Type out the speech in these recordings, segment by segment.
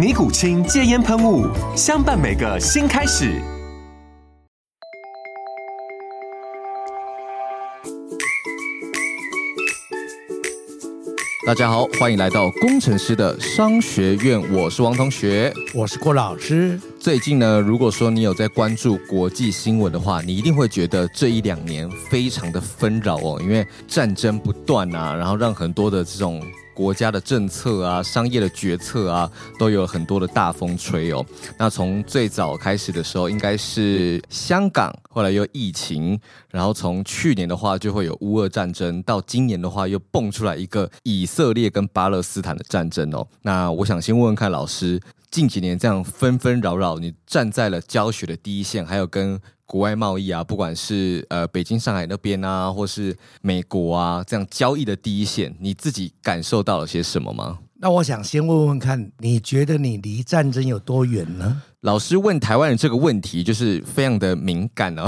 尼古清戒烟喷雾，相伴每个新开始。大家好，欢迎来到工程师的商学院，我是王同学，我是郭老师。最近呢，如果说你有在关注国际新闻的话，你一定会觉得这一两年非常的纷扰哦，因为战争不断啊，然后让很多的这种。国家的政策啊，商业的决策啊，都有很多的大风吹哦。那从最早开始的时候，应该是香港，后来又疫情，然后从去年的话就会有乌俄战争，到今年的话又蹦出来一个以色列跟巴勒斯坦的战争哦。那我想先问问看老师，近几年这样纷纷扰扰，你站在了教学的第一线，还有跟。国外贸易啊，不管是呃北京、上海那边啊，或是美国啊，这样交易的第一线，你自己感受到了些什么吗？那我想先问问看，你觉得你离战争有多远呢？老师问台湾人这个问题，就是非常的敏感哦。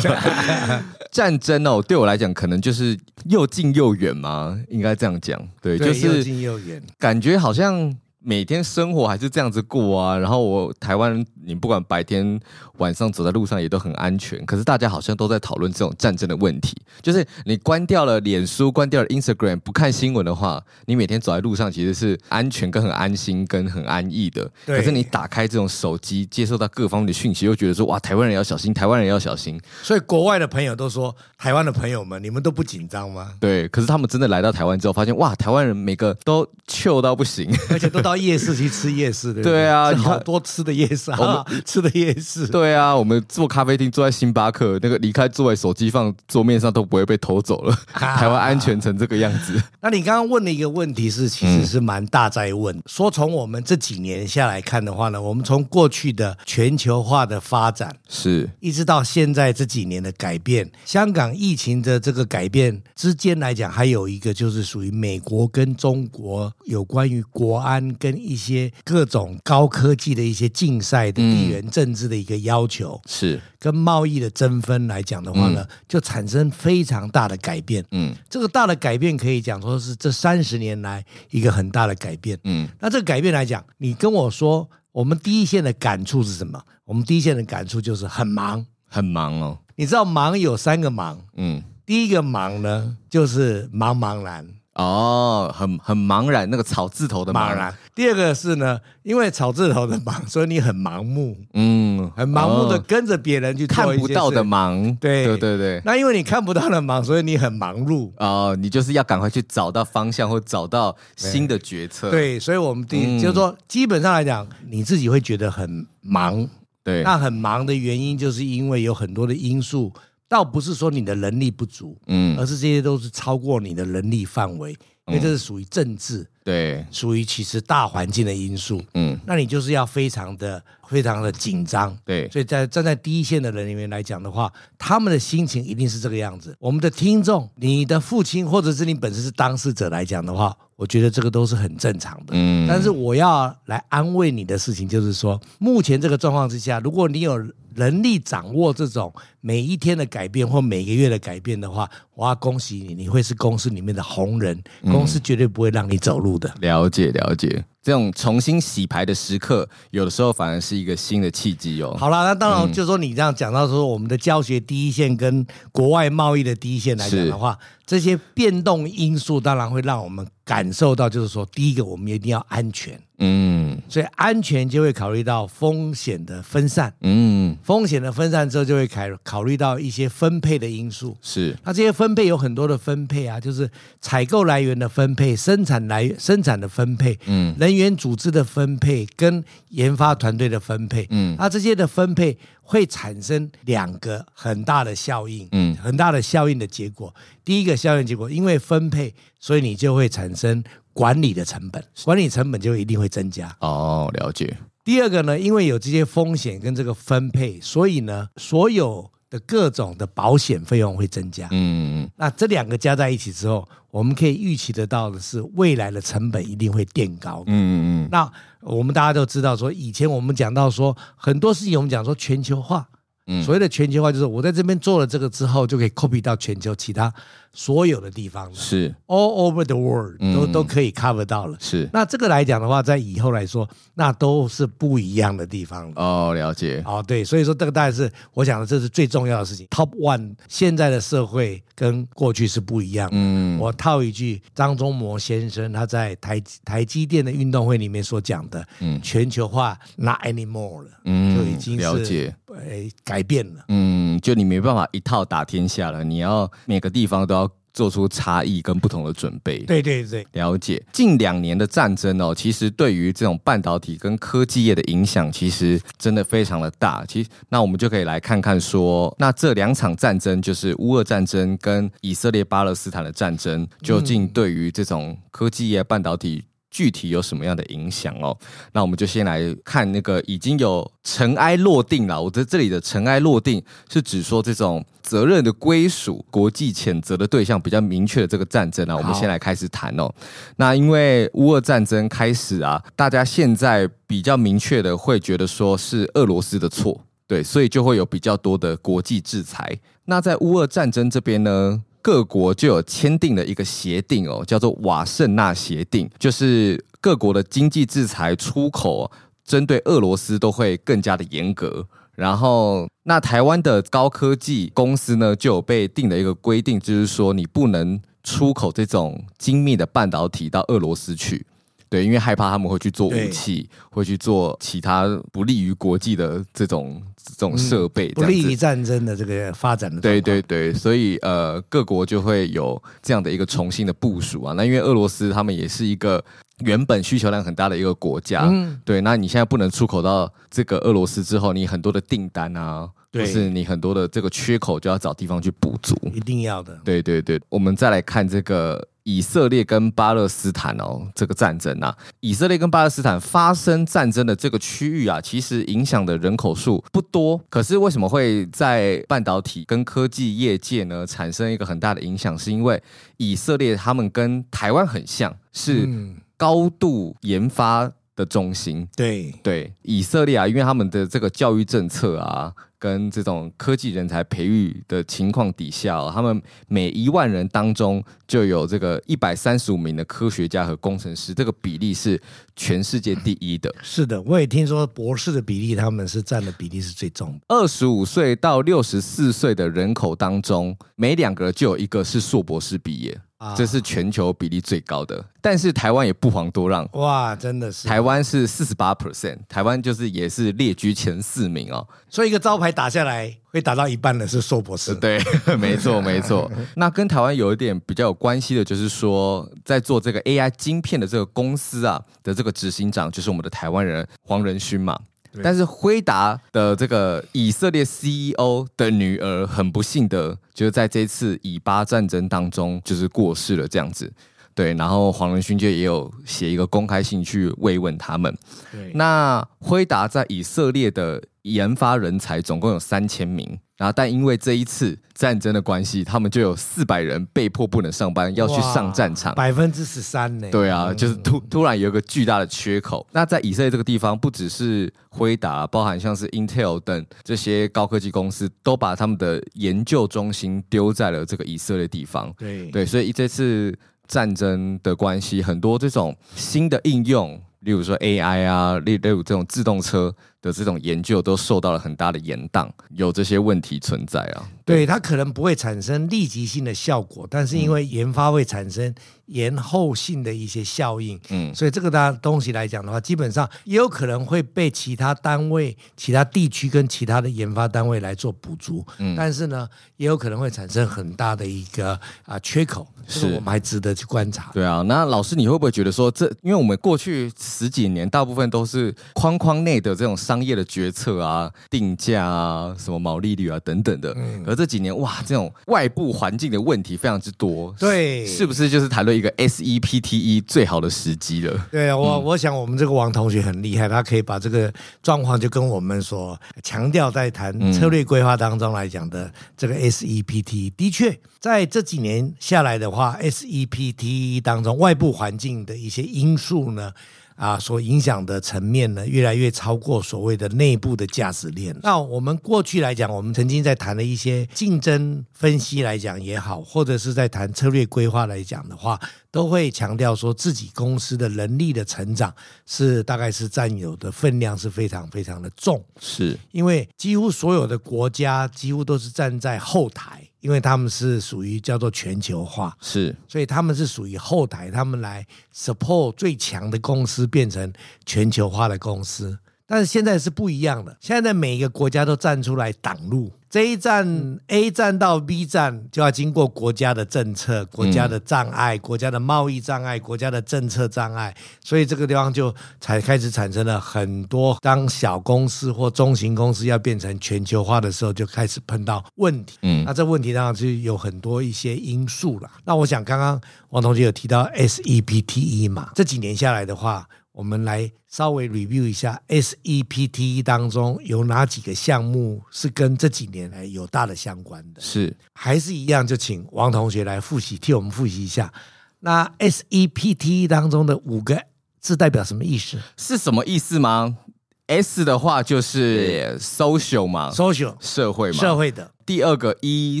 战争哦，对我来讲，可能就是又近又远吗？应该这样讲，对，对，就是又近又远，感觉好像。每天生活还是这样子过啊，然后我台湾人，你不管白天晚上走在路上也都很安全。可是大家好像都在讨论这种战争的问题，就是你关掉了脸书，关掉了 Instagram，不看新闻的话，你每天走在路上其实是安全跟很安心跟很安逸的。可是你打开这种手机，接受到各方面的讯息，又觉得说哇，台湾人要小心，台湾人要小心。所以国外的朋友都说，台湾的朋友们，你们都不紧张吗？对，可是他们真的来到台湾之后，发现哇，台湾人每个都 chill 到不行，而且都。到夜市去吃夜市的，对啊，好多吃的夜市啊，吃的夜市，对啊，我们坐咖啡厅，坐在星巴克，那个离开座位，手机放桌面上都不会被偷走了。台湾安全成这个样子。那你刚刚问的一个问题是，其实是蛮大在问。说从我们这几年下来看的话呢，我们从过去的全球化的发展，是一直到现在这几年的改变，香港疫情的这个改变之间来讲，还有一个就是属于美国跟中国有关于国安。跟一些各种高科技的一些竞赛的地缘政治的一个要求，嗯、是跟贸易的争分来讲的话呢，嗯、就产生非常大的改变。嗯，这个大的改变可以讲说是这三十年来一个很大的改变。嗯，那这个改变来讲，你跟我说，我们第一线的感触是什么？我们第一线的感触就是很忙，很忙哦。你知道忙有三个忙，嗯，第一个忙呢就是茫茫然。哦，很很茫然，那个草字头的茫然。第二个是呢，因为草字头的忙，所以你很盲目，嗯，很盲目的跟着别人去做看不到的忙。对对对对。那因为你看不到的忙，所以你很忙碌。哦，你就是要赶快去找到方向或找到新的决策。对，所以我们第、嗯、就是说，基本上来讲，你自己会觉得很忙。对，那很忙的原因，就是因为有很多的因素。倒不是说你的能力不足，嗯，而是这些都是超过你的能力范围，因为这是属于政治，对，属于其实大环境的因素，嗯，那你就是要非常的、非常的紧张，对，所以在站在第一线的人里面来讲的话，他们的心情一定是这个样子。我们的听众，你的父亲或者是你本身是当事者来讲的话，我觉得这个都是很正常的，嗯，但是我要来安慰你的事情就是说，目前这个状况之下，如果你有。能力掌握这种每一天的改变或每个月的改变的话，我要恭喜你，你会是公司里面的红人，公司绝对不会让你走路的。了解了解，这种重新洗牌的时刻，有的时候反而是一个新的契机哦。好了，那当然就是说你这样讲到说，我们的教学第一线跟国外贸易的第一线来讲的话，这些变动因素当然会让我们感受到，就是说，第一个我们一定要安全。嗯，所以安全就会考虑到风险的分散。嗯，风险的分散之后，就会考考虑到一些分配的因素。是，那这些分配有很多的分配啊，就是采购来源的分配、生产来生产的分配、嗯，人员组织的分配跟研发团队的分配。嗯，那这些的分配会产生两个很大的效应。嗯，很大的效应的结果，第一个效应结果，因为分配，所以你就会产生。管理的成本，管理成本就一定会增加。哦，了解。第二个呢，因为有这些风险跟这个分配，所以呢，所有的各种的保险费用会增加。嗯嗯。那这两个加在一起之后，我们可以预期得到的是，未来的成本一定会垫高。嗯嗯嗯。那我们大家都知道，说以前我们讲到说很多事情，我们讲说全球化。嗯。所谓的全球化，就是我在这边做了这个之后，就可以 copy 到全球其他。所有的地方是 all over the world 都、嗯、都可以 cover 到了。是，那这个来讲的话，在以后来说，那都是不一样的地方。哦，了解。哦，对，所以说这个大概是我想的，这是最重要的事情。Top one，现在的社会跟过去是不一样的。嗯，我套一句张忠谋先生他在台台积电的运动会里面所讲的，嗯，全球化 not anymore 了，嗯，就已经是了解，哎，改变了。嗯，就你没办法一套打天下了，你要每个地方都要。做出差异跟不同的准备。对对对，了解。近两年的战争哦，其实对于这种半导体跟科技业的影响，其实真的非常的大。其实，那我们就可以来看看说，那这两场战争，就是乌俄战争跟以色列巴勒斯坦的战争，究竟对于这种科技业半导体，具体有什么样的影响哦？那我们就先来看那个已经有尘埃落定了。我在这里的尘埃落定是指说这种责任的归属、国际谴责的对象比较明确的这个战争啊。我们先来开始谈哦。那因为乌俄战争开始啊，大家现在比较明确的会觉得说是俄罗斯的错，对，所以就会有比较多的国际制裁。那在乌俄战争这边呢？各国就有签订了一个协定哦，叫做瓦圣纳协定，就是各国的经济制裁、出口针对俄罗斯都会更加的严格。然后，那台湾的高科技公司呢，就有被定了一个规定，就是说你不能出口这种精密的半导体到俄罗斯去。对，因为害怕他们会去做武器，会去做其他不利于国际的这种这种设备，不利于战争的这个发展的。对对对，所以呃，各国就会有这样的一个重新的部署啊。那因为俄罗斯他们也是一个原本需求量很大的一个国家，嗯，对。那你现在不能出口到这个俄罗斯之后，你很多的订单啊，对，就是你很多的这个缺口就要找地方去补足，一定要的。对对对，我们再来看这个。以色列跟巴勒斯坦哦，这个战争啊，以色列跟巴勒斯坦发生战争的这个区域啊，其实影响的人口数不多，可是为什么会在半导体跟科技业界呢产生一个很大的影响？是因为以色列他们跟台湾很像，是高度研发的中心。对对，以色列啊，因为他们的这个教育政策啊。跟这种科技人才培育的情况底下，哦，他们每一万人当中就有这个一百三十五名的科学家和工程师，这个比例是全世界第一的。是的，我也听说博士的比例，他们是占的比例是最重的。二十五岁到六十四岁的人口当中，每两个就有一个是硕博士毕业。这是全球比例最高的，但是台湾也不遑多让。哇，真的是！台湾是四十八 percent，台湾就是也是列居前四名哦。所以一个招牌打下来，会打到一半的是硕博士。对，没错没错。那跟台湾有一点比较有关系的，就是说在做这个 AI 晶片的这个公司啊的这个执行长，就是我们的台湾人黄仁勋嘛。但是辉达的这个以色列 CEO 的女儿很不幸的，就是在这次以巴战争当中就是过世了这样子。对，然后黄仁勋就也有写一个公开信去慰问他们。对，那辉达在以色列的研发人才总共有三千名。然后，但因为这一次战争的关系，他们就有四百人被迫不能上班，要去上战场，百分之十三呢？对啊，就是突突然有一个巨大的缺口。那在以色列这个地方，不只是辉达，包含像是 Intel 等这些高科技公司，都把他们的研究中心丢在了这个以色列地方。对对，所以这次战争的关系，很多这种新的应用。例如说 AI 啊，例例如这种自动车的这种研究都受到了很大的延宕，有这些问题存在啊。对，它可能不会产生立即性的效果，但是因为研发会产生延后性的一些效应，嗯，所以这个大东西来讲的话，基本上也有可能会被其他单位、其他地区跟其他的研发单位来做补足，嗯，但是呢，也有可能会产生很大的一个啊缺口，是。我们还值得去观察。对啊，那老师你会不会觉得说，这因为我们过去十几年大部分都是框框内的这种商业的决策啊、定价啊、什么毛利率啊等等的，嗯，而这几年哇，这种外部环境的问题非常之多，对，是不是就是谈论一个 SEPTE 最好的时机了？对啊，我、嗯、我想我们这个王同学很厉害，他可以把这个状况就跟我们所强调在谈策略规划当中来讲的这个 SEPTE，的确在这几年下来的话，SEPTE 当中外部环境的一些因素呢。啊，所影响的层面呢，越来越超过所谓的内部的价值链。那我们过去来讲，我们曾经在谈的一些竞争分析来讲也好，或者是在谈策略规划来讲的话，都会强调说自己公司的能力的成长是大概是占有的分量是非常非常的重，是因为几乎所有的国家几乎都是站在后台。因为他们是属于叫做全球化，是，所以他们是属于后台，他们来 support 最强的公司变成全球化的公司。但是现在是不一样的，现在每一个国家都站出来挡路。这一站 A 站到 B 站就要经过国家的政策、国家的障碍、嗯、国家的贸易障碍、国家的政策障碍，所以这个地方就才开始产生了很多。当小公司或中型公司要变成全球化的时候，就开始碰到问题。嗯，那这问题当然是有很多一些因素了。那我想刚刚王同学有提到 SEPTE 嘛，这几年下来的话。我们来稍微 review 一下 SEPTE 当中有哪几个项目是跟这几年来有大的相关的？是还是一样？就请王同学来复习，替我们复习一下。那 SEPTE 当中的五个字代表什么意思？是什么意思吗？S 的话就是 social 嘛，social 社会嘛，社会的。第二个 E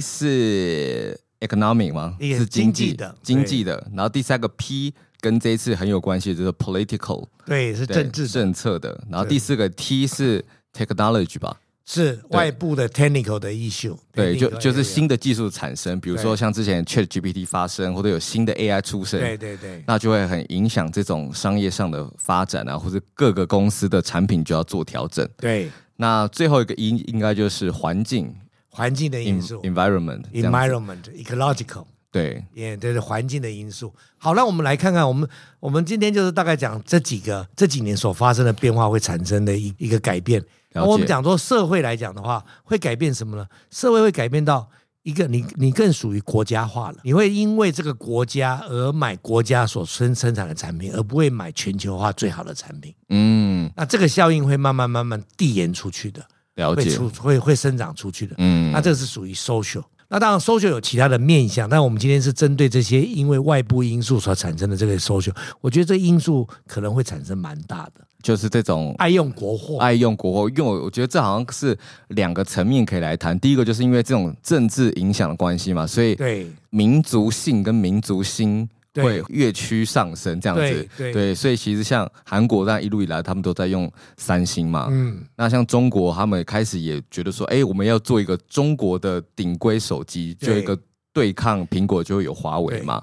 是 economic 吗？是经济的，经济的。然后第三个 P。跟这一次很有关系，就是 political，对，是政治政策的。然后第四个 T 是 technology 吧，是外部的 technical 的 issue。对，就就是新的技术产生，比如说像之前 ChatGPT 发生，或者有新的 AI 出生，对对对，那就会很影响这种商业上的发展啊，或者各个公司的产品就要做调整。对，那最后一个应应该就是环境，环境的因素，environment，environment，ecological。对，也对，是环境的因素。好，那我们来看看，我们我们今天就是大概讲这几个这几年所发生的变化会产生的一一个改变。那我们讲说社会来讲的话，会改变什么呢？社会会改变到一个你你更属于国家化了，你会因为这个国家而买国家所生生产的产品，而不会买全球化最好的产品。嗯，那这个效应会慢慢慢慢递延出去的，了解，会出会会生长出去的。嗯，那这个是属于 social。那当然，social 有其他的面向，但我们今天是针对这些因为外部因素所产生的这个 social，我觉得这因素可能会产生蛮大的，就是这种爱用国货，爱用国货，因为我觉得这好像是两个层面可以来谈。第一个就是因为这种政治影响的关系嘛，所以对民族性跟民族心。会越趋上升这样子，对，所以其实像韩国这样一路以来，他们都在用三星嘛，嗯，那像中国，他们开始也觉得说，哎，我们要做一个中国的顶规手机，就一个对抗苹果，就会有华为嘛。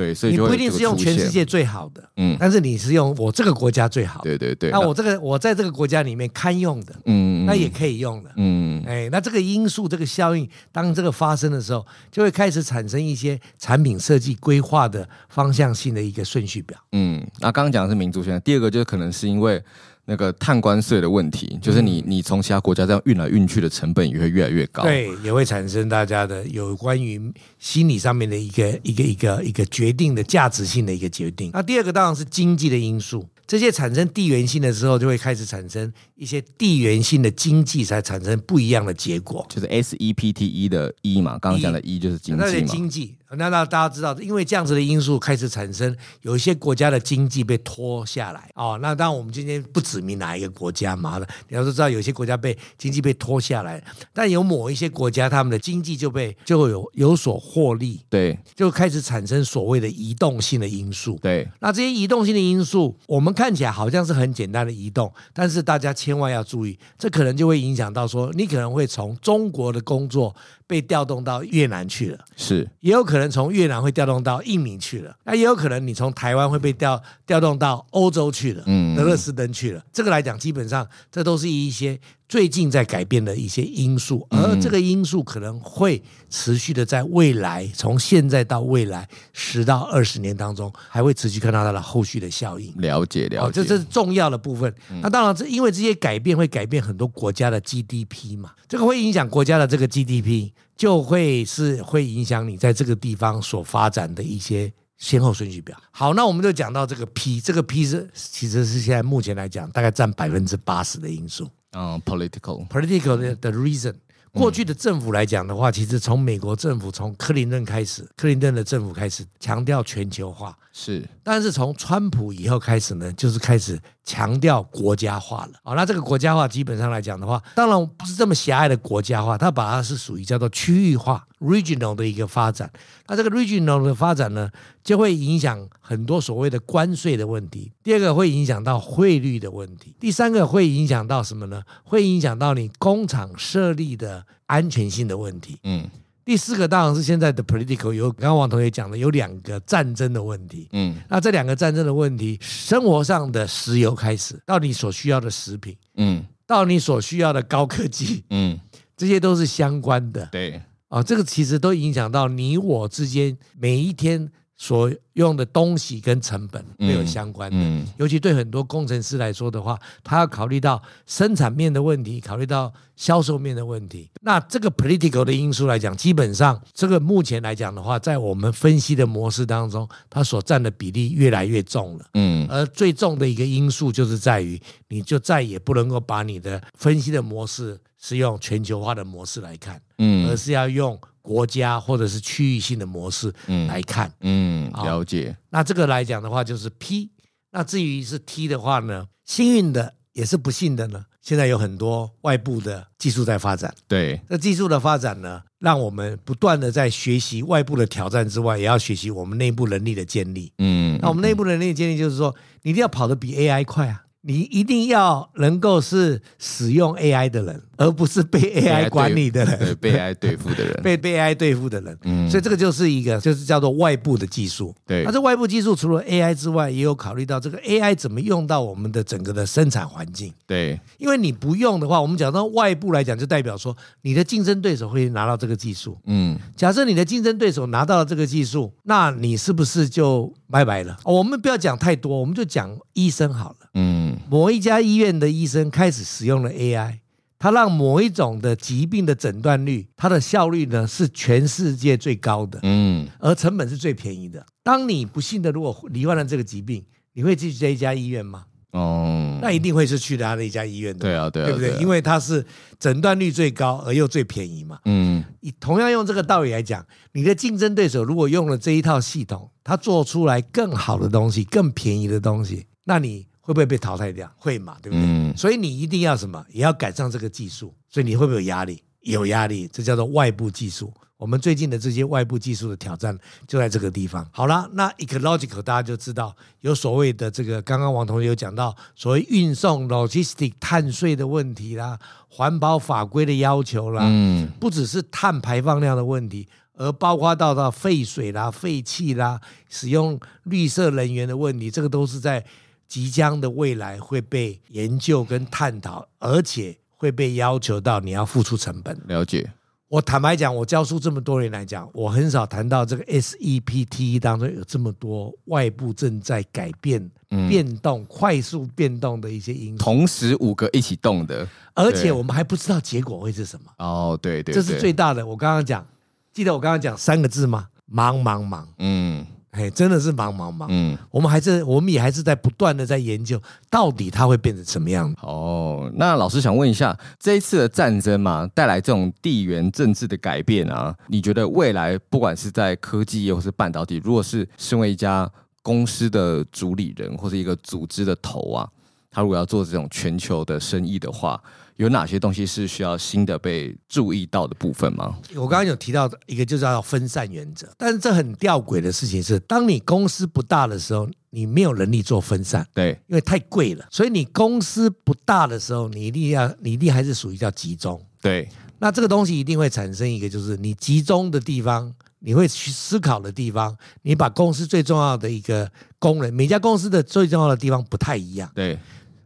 对，所以你不一定是用全世界最好的，嗯，但是你是用我这个国家最好的，对对对。那我这个我在这个国家里面堪用的，嗯，那也可以用的，嗯，哎，那这个因素这个效应，当这个发生的时候，就会开始产生一些产品设计规划的方向性的一个顺序表。嗯，那刚刚讲的是民族性，第二个就可能是因为。那个碳关税的问题，就是你你从其他国家这样运来运去的成本也会越来越高，对，也会产生大家的有关于心理上面的一个一个一个一个决定的价值性的一个决定。那第二个当然是经济的因素。这些产生地缘性的时候，就会开始产生一些地缘性的经济，才产生不一样的结果。就是 S E P T E 的 E 嘛，刚刚讲的 E 就是经济嘛。那经济，那那大家知道，因为这样子的因素开始产生，有一些国家的经济被拖下来哦。那当然，我们今天不指明哪一个国家嘛，你要是知道，有些国家被经济被拖下来，但有某一些国家，他们的经济就被就会有有所获利，对，就开始产生所谓的移动性的因素。对，那这些移动性的因素，我们。看起来好像是很简单的移动，但是大家千万要注意，这可能就会影响到说，你可能会从中国的工作被调动到越南去了，是，也有可能从越南会调动到印尼去了，那也有可能你从台湾会被调调动到欧洲去了，嗯，德勒斯登去了。这个来讲，基本上这都是一些。最近在改变的一些因素，而这个因素可能会持续的在未来，从现在到未来十到二十年当中，还会持续看到它的后续的效应。了解了解，这这是重要的部分。那当然，这因为这些改变会改变很多国家的 GDP 嘛，这个会影响国家的这个 GDP，就会是会影响你在这个地方所发展的一些先后顺序表。好，那我们就讲到这个 P，这个 P 是其实是现在目前来讲大概占百分之八十的因素。嗯、uh,，political，political 的 the reason。过去的政府来讲的话，其实从美国政府从克林顿开始，克林顿的政府开始强调全球化，是。但是从川普以后开始呢，就是开始强调国家化了。好，那这个国家化基本上来讲的话，当然不是这么狭隘的国家化，它把它是属于叫做区域化 （regional） 的一个发展。那这个 regional 的发展呢，就会影响很多所谓的关税的问题。第二个会影响到汇率的问题。第三个会影响到什么呢？会影响到你工厂设立的安全性的问题。嗯。第四个当然是现在的 political，有刚刚王同学讲的有两个战争的问题。嗯。那这两个战争的问题，生活上的石油开始到你所需要的食品。嗯。到你所需要的高科技。嗯。这些都是相关的。对。啊，这个其实都影响到你我之间每一天所用的东西跟成本没有相关的。嗯嗯、尤其对很多工程师来说的话，他要考虑到生产面的问题，考虑到销售面的问题。那这个 political 的因素来讲，基本上这个目前来讲的话，在我们分析的模式当中，它所占的比例越来越重了。嗯，而最重的一个因素就是在于，你就再也不能够把你的分析的模式。是用全球化的模式来看，嗯，而是要用国家或者是区域性的模式来看，嗯，嗯，了解。那这个来讲的话，就是 P。那至于是 T 的话呢，幸运的也是不幸的呢。现在有很多外部的技术在发展，对，那技术的发展呢，让我们不断的在学习外部的挑战之外，也要学习我们内部能力的建立。嗯，那我们内部能力的建立，就是说，你一定要跑得比 AI 快啊。你一定要能够是使用 AI 的人，而不是被 AI 管理的人，对，被 AI 对付的人，被被 AI 对付的人。嗯，所以这个就是一个，就是叫做外部的技术。对，那这外部技术除了 AI 之外，也有考虑到这个 AI 怎么用到我们的整个的生产环境。对，因为你不用的话，我们讲到外部来讲，就代表说你的竞争对手会拿到这个技术。嗯，假设你的竞争对手拿到了这个技术，那你是不是就拜拜了？我们不要讲太多，我们就讲医生好了。嗯，某一家医院的医生开始使用了 AI，他让某一种的疾病的诊断率，它的效率呢是全世界最高的，嗯，而成本是最便宜的。当你不幸的如果罹患了这个疾病，你会去这一家医院吗？哦，那一定会是去他那一家医院的，对啊，对啊，对不对？因为它是诊断率最高而又最便宜嘛。嗯，你同样用这个道理来讲，你的竞争对手如果用了这一套系统，他做出来更好的东西、更便宜的东西，那你。会不会被淘汰掉？会嘛，对不对？嗯，所以你一定要什么，也要赶上这个技术。所以你会不会有压力？有压力，这叫做外部技术。我们最近的这些外部技术的挑战就在这个地方。好了，那 ecological 大家就知道有所谓的这个，刚刚王同学有讲到所谓运送 logistic 碳税的问题啦，环保法规的要求啦，嗯，不只是碳排放量的问题，而包括到到废水啦、废气啦，使用绿色能源的问题，这个都是在。即将的未来会被研究跟探讨，而且会被要求到你要付出成本。了解。我坦白讲，我教书这么多年来讲，我很少谈到这个 SEPT 当中有这么多外部正在改变、嗯、变动、快速变动的一些因素。同时五个一起动的，而且我们还不知道结果会是什么。哦，对对，这是最大的。我刚刚讲，记得我刚刚讲三个字吗？忙忙忙。嗯。嘿，真的是忙忙忙。嗯，我们还是，我们也还是在不断的在研究，到底它会变成什么样。哦，那老师想问一下，这一次的战争嘛，带来这种地缘政治的改变啊，你觉得未来不管是在科技业或是半导体，如果是身为一家公司的主理人或是一个组织的头啊，他如果要做这种全球的生意的话，有哪些东西是需要新的被注意到的部分吗？我刚刚有提到一个，就是要分散原则。但是这很吊诡的事情是，当你公司不大的时候，你没有能力做分散，对，因为太贵了。所以你公司不大的时候，你一定要，你一定还是属于叫集中。对，那这个东西一定会产生一个，就是你集中的地方，你会去思考的地方，你把公司最重要的一个功能，每家公司的最重要的地方不太一样。对。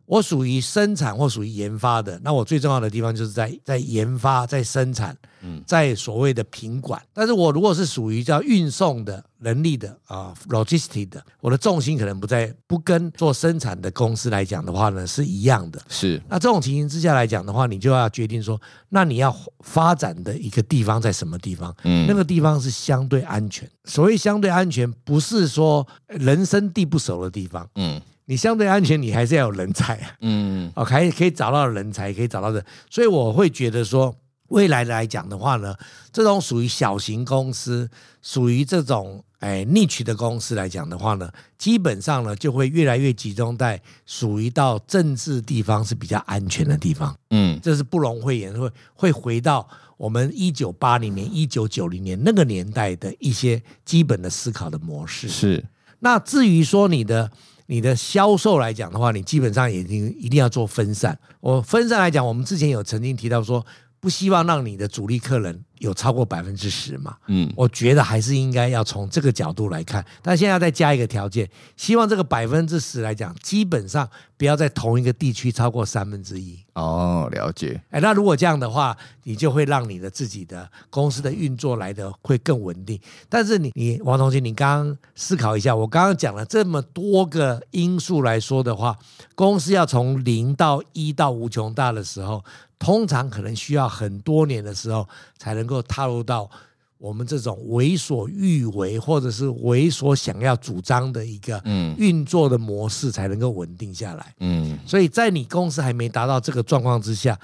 我属于生产或属于研发的，那我最重要的地方就是在在研发、在生产，嗯在所谓的品管。但是我如果是属于叫运送的能力的啊，logistic 的，我的重心可能不在不跟做生产的公司来讲的话呢，是一样的。是。那这种情形之下来讲的话，你就要决定说，那你要发展的一个地方在什么地方？嗯，那个地方是相对安全。所谓相对安全，不是说人生地不熟的地方。嗯。你相对安全，你还是要有人才啊，嗯，哦，可以可以找到人才，可以找到的，所以我会觉得说，未来来讲的话呢，这种属于小型公司，属于这种哎 niche 的公司来讲的话呢，基本上呢就会越来越集中在属于到政治地方是比较安全的地方，嗯，这是不容讳言，会会回到我们一九八零年、一九九零年那个年代的一些基本的思考的模式。是，那至于说你的。你的销售来讲的话，你基本上已经一定要做分散。我分散来讲，我们之前有曾经提到说，不希望让你的主力客人有超过百分之十嘛。嗯，我觉得还是应该要从这个角度来看。但现在要再加一个条件，希望这个百分之十来讲，基本上不要在同一个地区超过三分之一。哦，了解。哎，那如果这样的话，你就会让你的自己的公司的运作来的会更稳定。但是你你王同学，你刚刚思考一下，我刚刚讲了这么多个因素来说的话，公司要从零到一到无穷大的时候，通常可能需要很多年的时候才能够踏入到。我们这种为所欲为，或者是为所想要主张的一个运作的模式，才能够稳定下来。嗯，所以在你公司还没达到这个状况之下，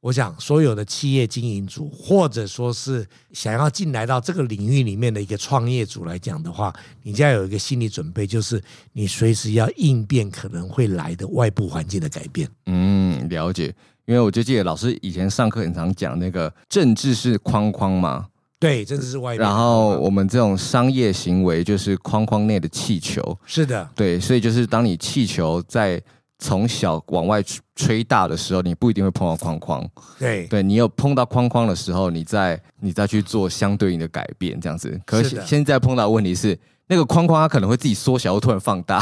我想所有的企业经营组，或者说是想要进来到这个领域里面的一个创业组来讲的话，你就要有一个心理准备，就是你随时要应变可能会来的外部环境的改变。嗯，了解。因为我就记得老师以前上课很常讲那个政治是框框嘛。对，政治是外面。然后我们这种商业行为就是框框内的气球。是的，对，所以就是当你气球在从小往外吹大的时候，你不一定会碰到框框。对，对你有碰到框框的时候，你再你再去做相对应的改变，这样子。可是现在碰到的问题是。那个框框它可能会自己缩小，又突然放大。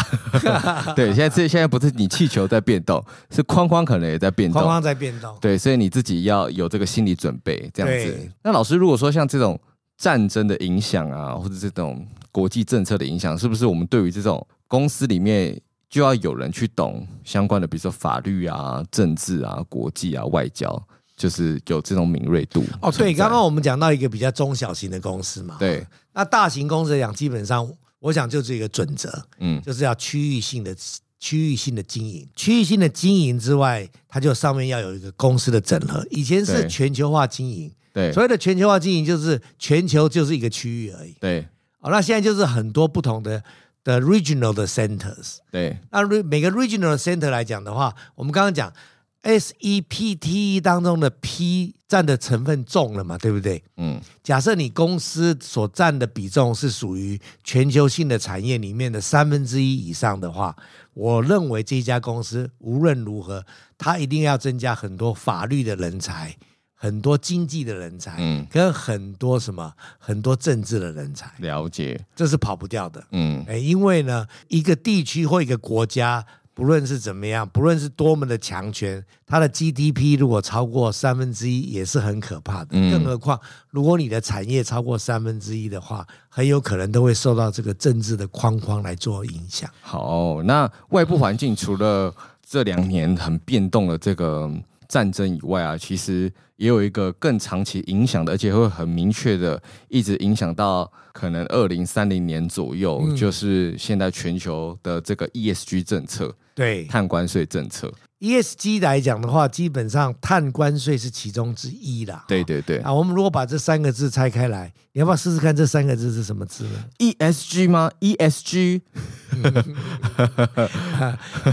对，现在这现在不是你气球在变动，是框框可能也在变动。框框在变动。对，所以你自己要有这个心理准备，这样子。那老师，如果说像这种战争的影响啊，或者这种国际政策的影响，是不是我们对于这种公司里面就要有人去懂相关的，比如说法律啊、政治啊、国际啊、外交？就是有这种敏锐度哦。对，刚刚我们讲到一个比较中小型的公司嘛。对，那大型公司来讲，基本上我想就是一个准则，嗯，就是要区域性的区域性的经营，区域性的经营之外，它就上面要有一个公司的整合。以前是全球化经营，对，所谓的全球化经营就是全球就是一个区域而已。对，哦，那现在就是很多不同的的 regional 的 centers。对，那每个 regional center 来讲的话，我们刚刚讲。S E P T E 当中的 P 占的成分重了嘛，对不对？嗯，假设你公司所占的比重是属于全球性的产业里面的三分之一以上的话，我认为这家公司无论如何，它一定要增加很多法律的人才，很多经济的人才，嗯，跟很多什么很多政治的人才。了解，这是跑不掉的。嗯，哎，因为呢，一个地区或一个国家。不论是怎么样，不论是多么的强权，它的 GDP 如果超过三分之一，也是很可怕的。嗯、更何况，如果你的产业超过三分之一的话，很有可能都会受到这个政治的框框来做影响。好，那外部环境除了这两年很变动的这个战争以外啊，其实也有一个更长期影响的，而且会很明确的一直影响到。可能二零三零年左右，嗯、就是现在全球的这个 ESG 政策。对碳关税政策。ESG 来讲的话，基本上碳关税是其中之一啦。对对对。啊，我们如果把这三个字拆开来，你要不要试试看这三个字是什么字呢？ESG 吗？ESG，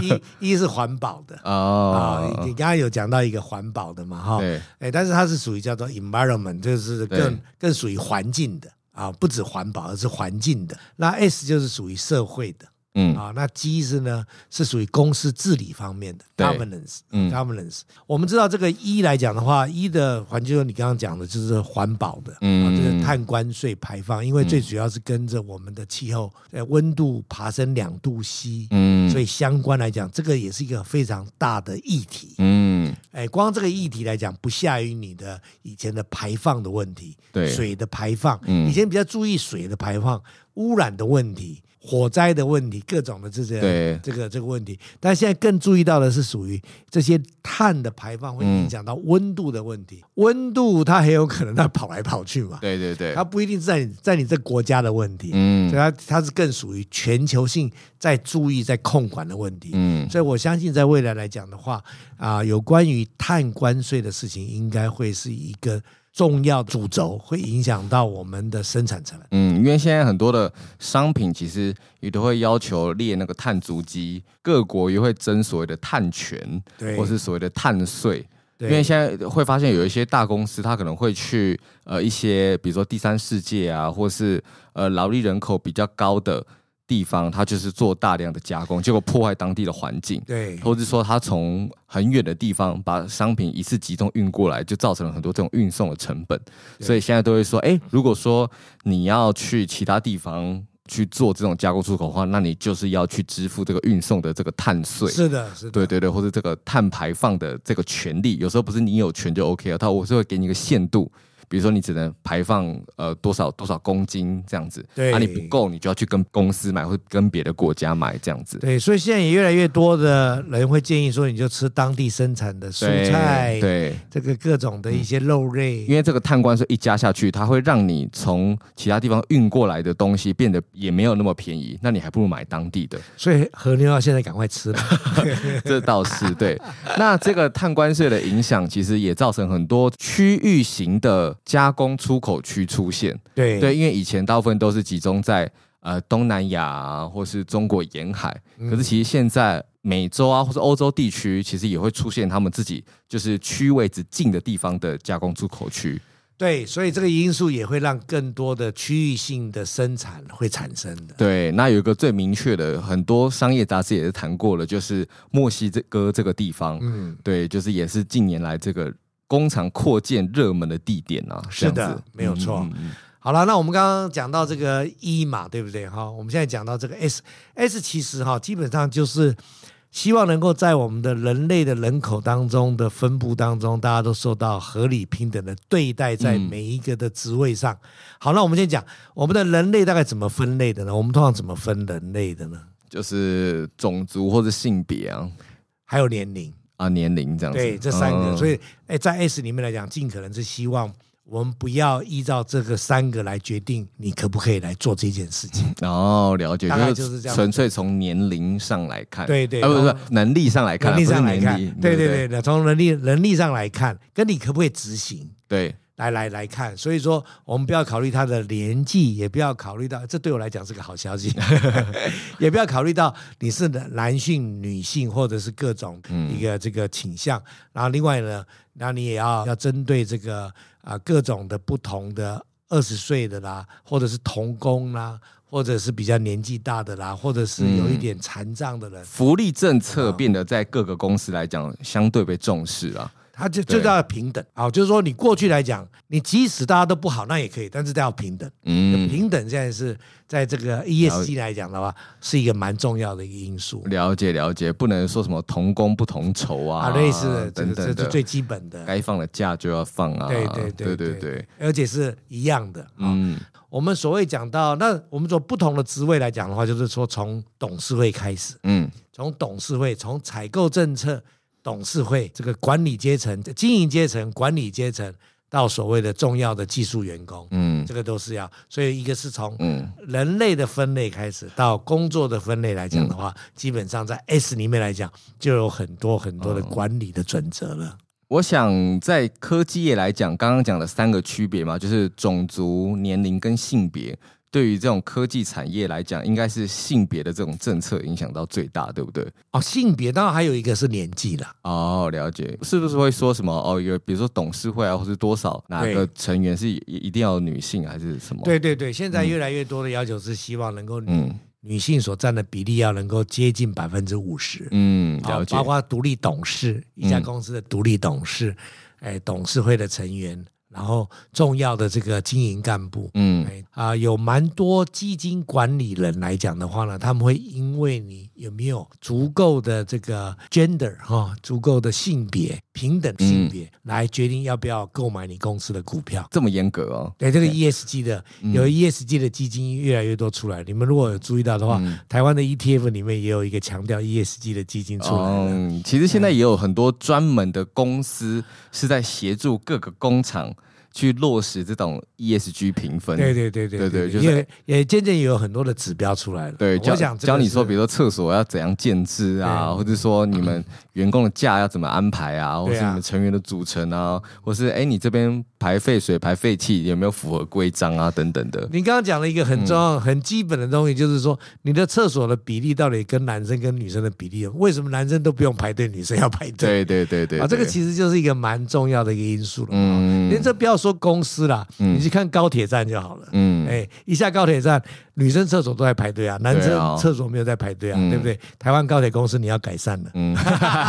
一一是环保的哦。你刚刚有讲到一个环保的嘛？哈，对。哎，但是它是属于叫做 environment，就是更更属于环境的啊，不止环保，而是环境的。那 S 就是属于社会的。嗯。啊，那 G 是呢，是属于公司治理方面的 governance，嗯，governance。我们知道这个 E 来讲的话，E 的环境，你刚刚讲的就是环保的，嗯，就是碳关税排放，因为最主要是跟着我们的气候，呃，温度爬升两度 C，嗯，所以相关来讲，这个也是一个非常大的议题，嗯，哎，光这个议题来讲，不下于你的以前的排放的问题，对，水的排放，以前比较注意水的排放，污染的问题。火灾的问题，各种的这些对。这个这个问题，但现在更注意到的是属于这些碳的排放会影响到温度的问题。嗯、温度它很有可能它跑来跑去嘛，对对对，它不一定是在你在你这国家的问题，嗯，所以它它是更属于全球性在注意在控管的问题，嗯，所以我相信在未来来讲的话，啊、呃，有关于碳关税的事情，应该会是一个。重要主轴会影响到我们的生产成本。嗯，因为现在很多的商品其实也都会要求列那个碳足迹，各国也会征所谓的碳权，对，或是所谓的碳税。因为现在会发现有一些大公司，它可能会去呃一些，比如说第三世界啊，或是呃劳力人口比较高的。地方，它就是做大量的加工，结果破坏当地的环境。对，或者说他从很远的地方把商品一次集中运过来，就造成了很多这种运送的成本。所以现在都会说，哎，如果说你要去其他地方去做这种加工出口的话，那你就是要去支付这个运送的这个碳税。是的，是的，对对对，或者这个碳排放的这个权利，有时候不是你有权就 OK 了，他我是会给你一个限度。比如说，你只能排放呃多少多少公斤这样子，对，啊你不够，你就要去跟公司买，或跟别的国家买这样子。对，所以现在也越来越多的人会建议说，你就吃当地生产的蔬菜，对，对这个各种的一些肉类。因为这个碳关税一加下去，它会让你从其他地方运过来的东西变得也没有那么便宜，那你还不如买当地的。所以和牛要现在赶快吃了，这倒是对。那这个碳关税的影响，其实也造成很多区域型的。加工出口区出现，对对，因为以前大部分都是集中在呃东南亚啊，或是中国沿海，嗯、可是其实现在美洲啊，或是欧洲地区，其实也会出现他们自己就是区位置近的地方的加工出口区。对，所以这个因素也会让更多的区域性的生产会产生的。对，那有一个最明确的，很多商业杂志也是谈过了，就是墨西哥这个地方，嗯，对，就是也是近年来这个。工厂扩建热门的地点啊，是的，没有错。嗯、好了，那我们刚刚讲到这个 E 嘛，对不对？哈，我们现在讲到这个 S，S 其实哈，基本上就是希望能够在我们的人类的人口当中的分布当中，大家都受到合理平等的对待，在每一个的职位上。嗯、好，那我们先讲我们的人类大概怎么分类的呢？我们通常怎么分人类的呢？就是种族或者性别啊，还有年龄。啊，年龄这样子，对这三个，嗯、所以哎，在 S 里面来讲，尽可能是希望我们不要依照这个三个来决定你可不可以来做这件事情。哦，了解，大概就是这样，纯粹从年龄上来看，对对，啊，不是，不是能力上来看，能力上来看，对。对对，从能力能力上来看，跟你可不可以执行，对。来来来看，所以说我们不要考虑他的年纪，也不要考虑到这对我来讲是个好消息，也不要考虑到你是男性、女性或者是各种一个这个倾向。嗯、然后另外呢，那你也要要针对这个啊、呃、各种的不同的二十岁的啦，或者是童工啦，或者是比较年纪大的啦，或者是有一点残障的人，嗯、福利政策变得在各个公司来讲相对被重视啊。他就就叫平等，啊，就是说你过去来讲，你即使大家都不好，那也可以，但是都要平等。嗯，平等现在是在这个 ESG 来讲的话，是一个蛮重要的一个因素。了解了解，不能说什么同工不同酬啊，啊类似的等等，这是最基本的。该放的假就要放啊，对对对对对对，而且是一样的。嗯，我们所谓讲到，那我们说不同的职位来讲的话，就是说从董事会开始，嗯，从董事会，从采购政策。董事会这个管理阶层、经营阶层、管理阶层，到所谓的重要的技术员工，嗯，嗯，这个都是要。所以一个是从人类的分类开始，到工作的分类来讲的话，嗯、基本上在 S 里面来讲，就有很多很多的管理的准则了。我想在科技业来讲，刚刚讲的三个区别嘛，就是种族、年龄跟性别。对于这种科技产业来讲，应该是性别的这种政策影响到最大，对不对？哦，性别当然还有一个是年纪了。哦，了解，是不是会说什么？哦，有比如说董事会啊，或是多少哪个成员是一定要女性还是什么？对对对，现在越来越多的要求是希望能够女，女性所占的比例要能够接近百分之五十。嗯，了解。包括独立董事，一家公司的独立董事，哎，董事会的成员。然后重要的这个经营干部，嗯，啊、呃，有蛮多基金管理人来讲的话呢，他们会因为你有没有足够的这个 gender 哈、哦，足够的性别平等性别、嗯、来决定要不要购买你公司的股票，这么严格哦？对，这个 ESG 的有 ESG 的基金越来越多出来，嗯、你们如果有注意到的话，嗯、台湾的 ETF 里面也有一个强调 ESG 的基金出来。嗯，其实现在也有很多专门的公司是在协助各个工厂。去落实这种 ESG 评分，对对对对对对，就是也也渐渐也有很多的指标出来了。对，教教你说，比如说厕所要怎样建制啊，或者说你们员工的假要怎么安排啊，或是你们成员的组成啊，或是哎你这边排废水、排废气有没有符合规章啊等等的。你刚刚讲了一个很重要、很基本的东西，就是说你的厕所的比例到底跟男生跟女生的比例，为什么男生都不用排队，女生要排队？对对对对，啊，这个其实就是一个蛮重要的一个因素了。嗯，连这不要。说公司啦，你去看高铁站就好了。嗯，哎，一下高铁站，女生厕所都在排队啊，男生厕所没有在排队啊，对不对？台湾高铁公司你要改善了。嗯，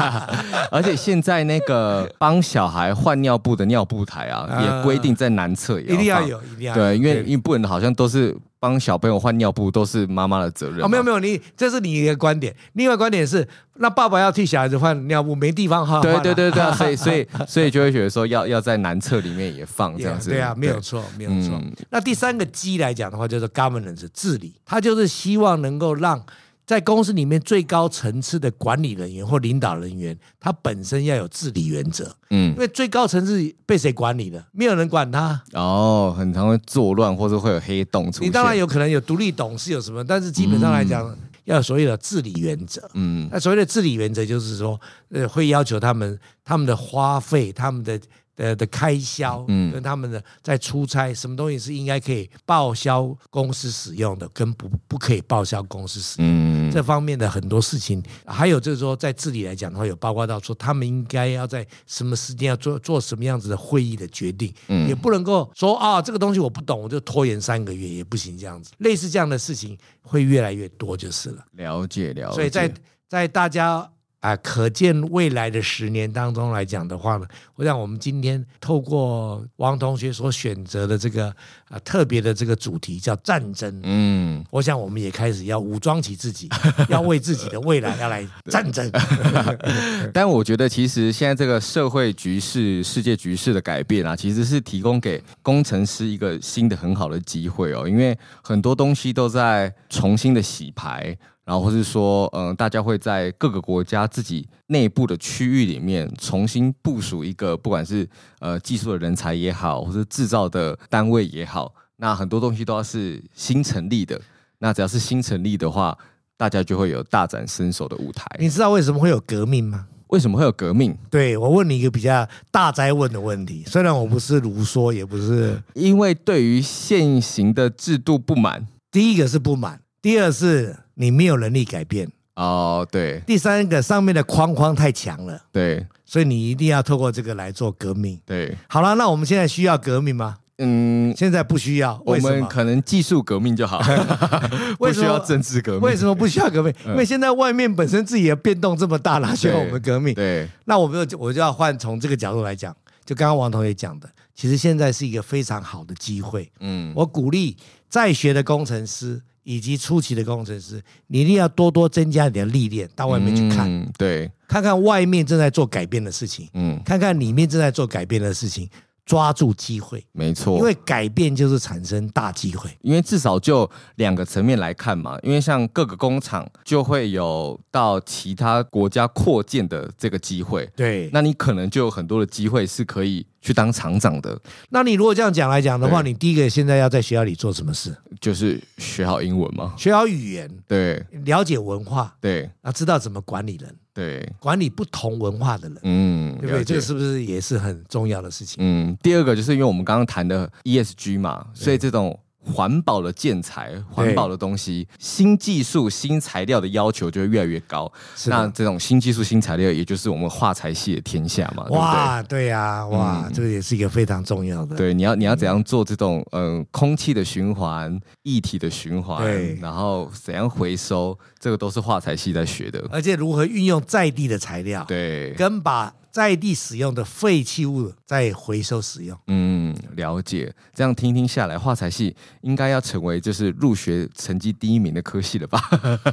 而且现在那个帮小孩换尿布的尿布台啊，也规定在男厕也一定要有，一定要对，因为因为不能好像都是。帮小朋友换尿布都是妈妈的责任。哦，没有没有，你这是你的观点。另外观点是，那爸爸要替小孩子换尿布，没地方哈。对对对对，所以所以所以就会觉得说，要要在男厕里面也放这样子。Yeah, 对啊，没有错，没有错。嗯、那第三个 G 来讲的话，就是 governance 治理，他就是希望能够让。在公司里面最高层次的管理人员或领导人员，他本身要有治理原则，嗯，因为最高层次被谁管理的？没有人管他哦，很常会作乱或者会有黑洞出现。你当然有可能有独立董事有什么，但是基本上来讲，嗯、要有所谓的治理原则，嗯，那所谓的治理原则就是说，呃，会要求他们他们的花费，他们的。的的开销，嗯，跟他们的在出差，什么东西是应该可以报销公司使用的，跟不不可以报销公司使用，嗯，这方面的很多事情，还有就是说，在治理来讲的话，有包括到说，他们应该要在什么时间要做做什么样子的会议的决定，嗯，也不能够说啊，这个东西我不懂，我就拖延三个月也不行，这样子，类似这样的事情会越来越多就是了。了解了解，所以在在大家。啊，可见未来的十年当中来讲的话呢，我想我们今天透过王同学所选择的这个啊特别的这个主题叫战争，嗯，我想我们也开始要武装起自己，要为自己的未来要来战争。但我觉得其实现在这个社会局势、世界局势的改变啊，其实是提供给工程师一个新的很好的机会哦，因为很多东西都在重新的洗牌。然后，或是说，嗯、呃，大家会在各个国家自己内部的区域里面重新部署一个，不管是呃技术的人才也好，或是制造的单位也好，那很多东西都要是新成立的。那只要是新成立的话，大家就会有大展身手的舞台。你知道为什么会有革命吗？为什么会有革命？对，我问你一个比较大灾问的问题，虽然我不是卢梭，也不是，因为对于现行的制度不满。第一个是不满，第二是。你没有能力改变哦，对。第三个上面的框框太强了，对，所以你一定要透过这个来做革命，对。好了，那我们现在需要革命吗？嗯，现在不需要。我们可能技术革命就好，不需要政治革命。为什么不需要革命？因为现在外面本身自己的变动这么大，哪需要我们革命？对。那我们就我就要换从这个角度来讲，就刚刚王同学讲的，其实现在是一个非常好的机会。嗯，我鼓励在学的工程师。以及初期的工程师，你一定要多多增加你的历练，到外面去看，嗯、对，看看外面正在做改变的事情，嗯，看看里面正在做改变的事情，抓住机会，没错，因为改变就是产生大机会。因为至少就两个层面来看嘛，因为像各个工厂就会有到其他国家扩建的这个机会，对，那你可能就有很多的机会是可以去当厂长的。那你如果这样讲来讲的话，你第一个现在要在学校里做什么事？就是学好英文嘛，学好语言，对，了解文化，对，啊知道怎么管理人。对，管理不同文化的人，嗯，对不对？这个是不是也是很重要的事情？嗯，第二个就是因为我们刚刚谈的 ESG 嘛，所以这种。环保的建材、环保的东西、新技术、新材料的要求就会越来越高。那这种新技术、新材料，也就是我们化材系的天下嘛。哇，对呀，哇，嗯、这个也是一个非常重要的。对，你要你要怎样做这种嗯、呃，空气的循环、液体的循环，然后怎样回收，这个都是化材系在学的。而且如何运用在地的材料，对，跟把。在地使用的废弃物再回收使用，嗯，了解。这样听听下来，化材系应该要成为就是入学成绩第一名的科系了吧？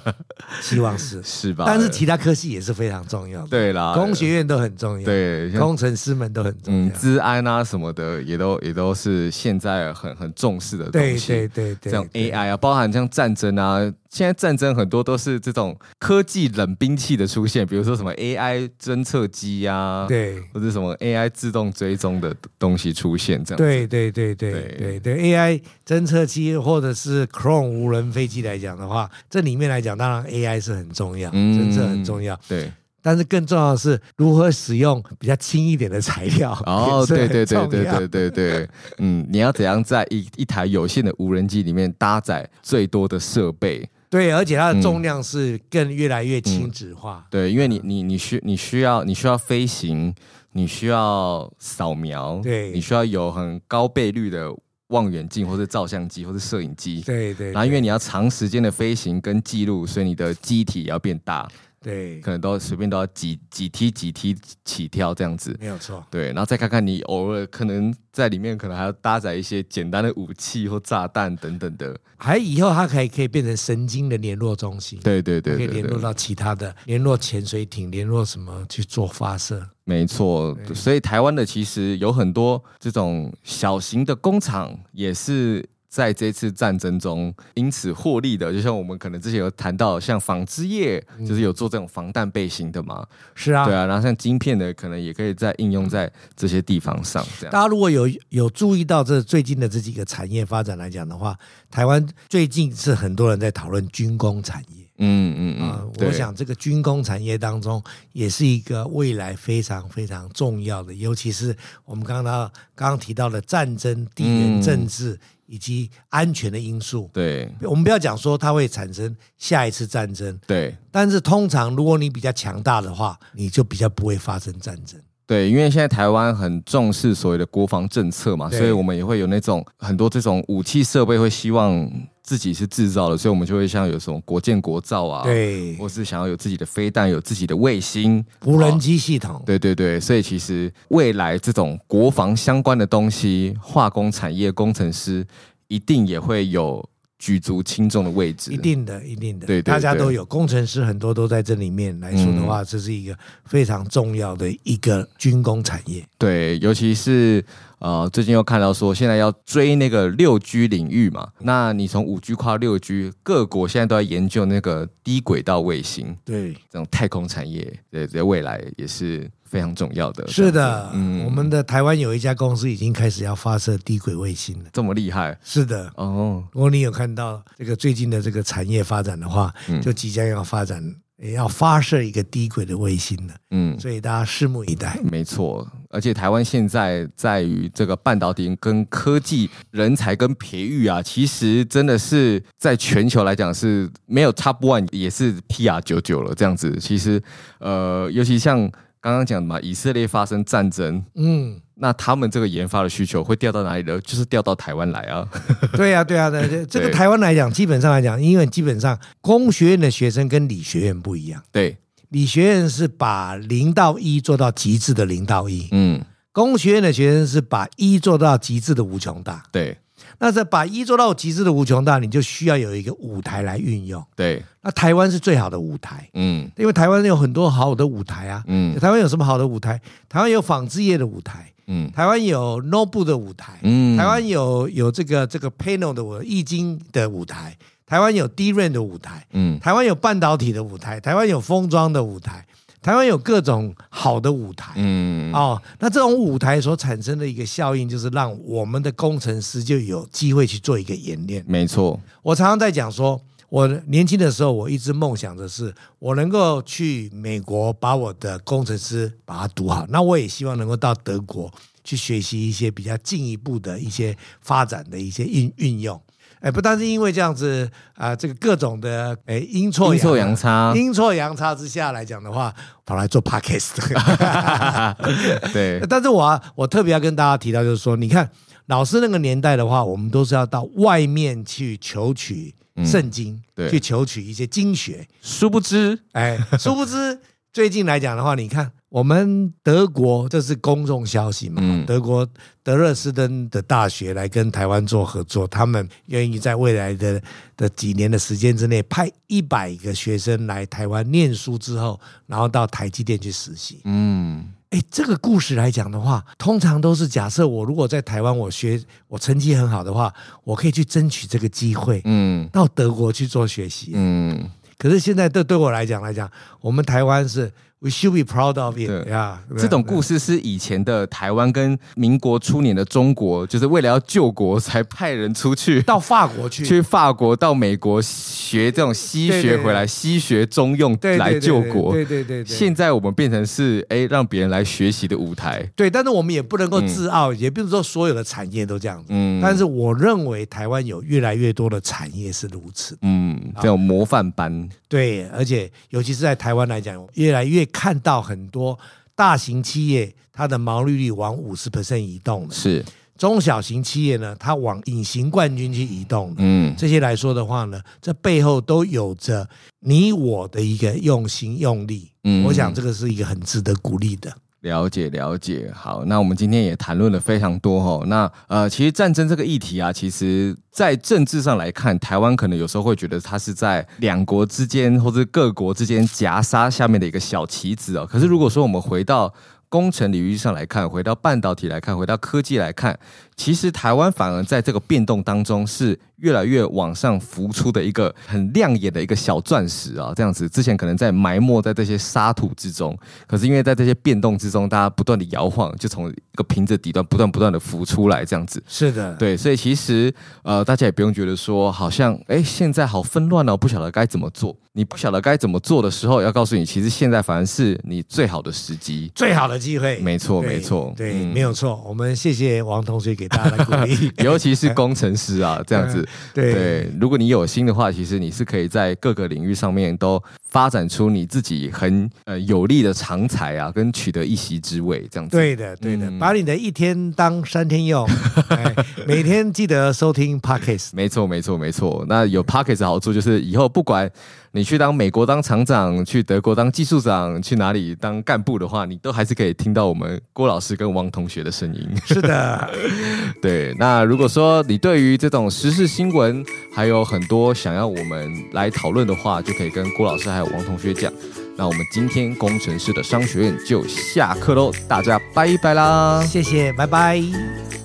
希望是是吧？但是其他科系也是非常重要的，对啦，工学院都很重要，对，工程师们都很重要，嗯，资安啊什么的也都也都是现在很很重视的东西，对对对对，像 AI 啊，包含像战争啊。现在战争很多都是这种科技冷兵器的出现，比如说什么 AI 侦测机呀，对，或者什么 AI 自动追踪的东西出现，这样。对对对对对对，对，AI 侦测机或者是 Chrome 无人飞机来讲的话，这里面来讲，当然 AI 是很重要，侦测很重要，对。但是更重要的是如何使用比较轻一点的材料。哦，对对对对对对对，嗯，你要怎样在一一台有限的无人机里面搭载最多的设备？对，而且它的重量是更越来越轻质化。嗯、对，因为你你你需你需要你需要飞行，你需要扫描，对，你需要有很高倍率的望远镜或者照相机或者摄影机。对，对对。然后因为你要长时间的飞行跟记录，所以你的机体也要变大。对，可能都随便都要几几梯几梯起跳这样子，没有错。对，然后再看看你偶尔可能在里面可能还要搭载一些简单的武器或炸弹等等的，还以后它可以可以变成神经的联络中心。对对对，对，可以联络到其他的，联络潜水艇，联络什么去做发射。没错，所以台湾的其实有很多这种小型的工厂也是。在这次战争中，因此获利的，就像我们可能之前有谈到，像纺织业，就是有做这种防弹背心的嘛。是啊，对啊，然后像晶片的，可能也可以在应用在这些地方上。这样，大家如果有有注意到这最近的这几个产业发展来讲的话，台湾最近是很多人在讨论军工产业。嗯嗯嗯，啊，我想这个军工产业当中也是一个未来非常非常重要的，尤其是我们刚刚刚刚提到的战争、地缘政治。以及安全的因素，对，我们不要讲说它会产生下一次战争，对，但是通常如果你比较强大的话，你就比较不会发生战争，对，因为现在台湾很重视所谓的国防政策嘛，所以我们也会有那种很多这种武器设备会希望自己是制造的，所以我们就会像有什么国建国造啊，对，或是想要有自己的飞弹、有自己的卫星、无人机系统，对对对，所以其实未来这种国防相关的东西，化工产业工程师。一定也会有举足轻重的位置，一定的，一定的，对，对，对，大家都有工程师，很多都在这里面来说的话，嗯，这是一个非常重要的一个军工产业。对，尤其是呃，最近又看到说，现在要追那个六 G 领域嘛，那你从五 G 跨六 G，各国现在都在研究那个低轨道卫星，对，这种太空产业，对，在未来也是。非常重要的，是的，嗯，我们的台湾有一家公司已经开始要发射低轨卫星了，这么厉害？是的，哦，如果你有看到这个最近的这个产业发展的话，嗯，就即将要发展，也要发射一个低轨的卫星了，嗯，所以大家拭目以待。没错，而且台湾现在在于这个半导体跟科技人才跟培育啊，其实真的是在全球来讲是没有 Top One，也是 PR 九九了这样子。其实，呃，尤其像。刚刚讲的嘛，以色列发生战争，嗯，那他们这个研发的需求会调到哪里呢？就是调到台湾来啊。对呀、啊，对呀、啊，对，这个台湾来讲，基本上来讲，因为基本上工学院的学生跟理学院不一样。对，理学院是把零到一做到极致的零到一，嗯，工学院的学生是把一做到极致的无穷大。对。那这把一做到极致的无穷大，你就需要有一个舞台来运用。对，那台湾是最好的舞台。嗯，因为台湾有很多好的舞台啊。嗯，台湾有什么好的舞台？台湾有纺织业的舞台，嗯，台湾有 notebook 的舞台，嗯，台湾有有这个这个 panel 的舞易经的舞台，台湾有 DRAN 的舞台，嗯，台湾有半导体的舞台，台湾有封装的舞台。台湾有各种好的舞台，嗯，哦，那这种舞台所产生的一个效应，就是让我们的工程师就有机会去做一个演练。没错，我常常在讲说，我年轻的时候，我一直梦想的是，我能够去美国把我的工程师把它读好。那我也希望能够到德国去学习一些比较进一步的一些发展的一些运运用。哎，不单是因为这样子啊、呃，这个各种的哎阴错阳阴错阳差，阴错阳差之下来讲的话，跑来做 podcast。对，但是我、啊、我特别要跟大家提到，就是说，你看老师那个年代的话，我们都是要到外面去求取圣经，去求取一些经学。殊不知，哎，殊不知 最近来讲的话，你看。我们德国这是公众消息嘛？嗯、德国德勒斯登的大学来跟台湾做合作，他们愿意在未来的的几年的时间之内派一百个学生来台湾念书之后，然后到台积电去实习。嗯，哎，这个故事来讲的话，通常都是假设我如果在台湾我学我成绩很好的话，我可以去争取这个机会，嗯，到德国去做学习。嗯，可是现在对对我来讲来讲，我们台湾是。We should be proud of it 这种故事是以前的台湾跟民国初年的中国，就是为了要救国，才派人出去 到法国去，去法国到美国学这种西学回来，西学中用来救国。对对对。现在我们变成是哎让别人来学习的舞台。对，但是我们也不能够自傲，嗯、也不是说所有的产业都这样子。嗯。但是我认为台湾有越来越多的产业是如此。嗯，这种模范班。对，而且尤其是在台湾来讲，越来越。看到很多大型企业，它的毛利率往五十 percent 移动了，是中小型企业呢，它往隐形冠军去移动。嗯，这些来说的话呢，这背后都有着你我的一个用心用力。嗯，我想这个是一个很值得鼓励的。了解了解，好，那我们今天也谈论了非常多哈。那呃，其实战争这个议题啊，其实在政治上来看，台湾可能有时候会觉得它是在两国之间或者各国之间夹杀下面的一个小棋子哦。可是如果说我们回到工程领域上来看，回到半导体来看，回到科技来看，其实台湾反而在这个变动当中是。越来越往上浮出的一个很亮眼的一个小钻石啊，这样子之前可能在埋没在这些沙土之中，可是因为在这些变动之中，大家不断的摇晃，就从一个瓶子底端不断不断的浮出来，这样子。是的，对，所以其实呃，大家也不用觉得说好像哎，现在好纷乱哦，不晓得该怎么做。你不晓得该怎么做的时候，要告诉你，其实现在反而是你最好的时机，最好的机会。没错，没错，对，没有错。我们谢谢王同学给大家的鼓励，尤其是工程师啊，这样子。对，对，如果你有心的话，其实你是可以在各个领域上面都发展出你自己很呃有利的长才啊，跟取得一席之位这样子。对的，对的，嗯、把你的一天当三天用，哎、每天记得收听 Podcast。没错，没错，没错。那有的好处就是以后不管你去当美国当厂长，去德国当技术长，去哪里当干部的话，你都还是可以听到我们郭老师跟王同学的声音。是的，对。那如果说你对于这种时事新闻还有很多想要我们来讨论的话，就可以跟郭老师还有王同学讲。那我们今天工程师的商学院就下课喽，大家拜拜啦！谢谢，拜拜。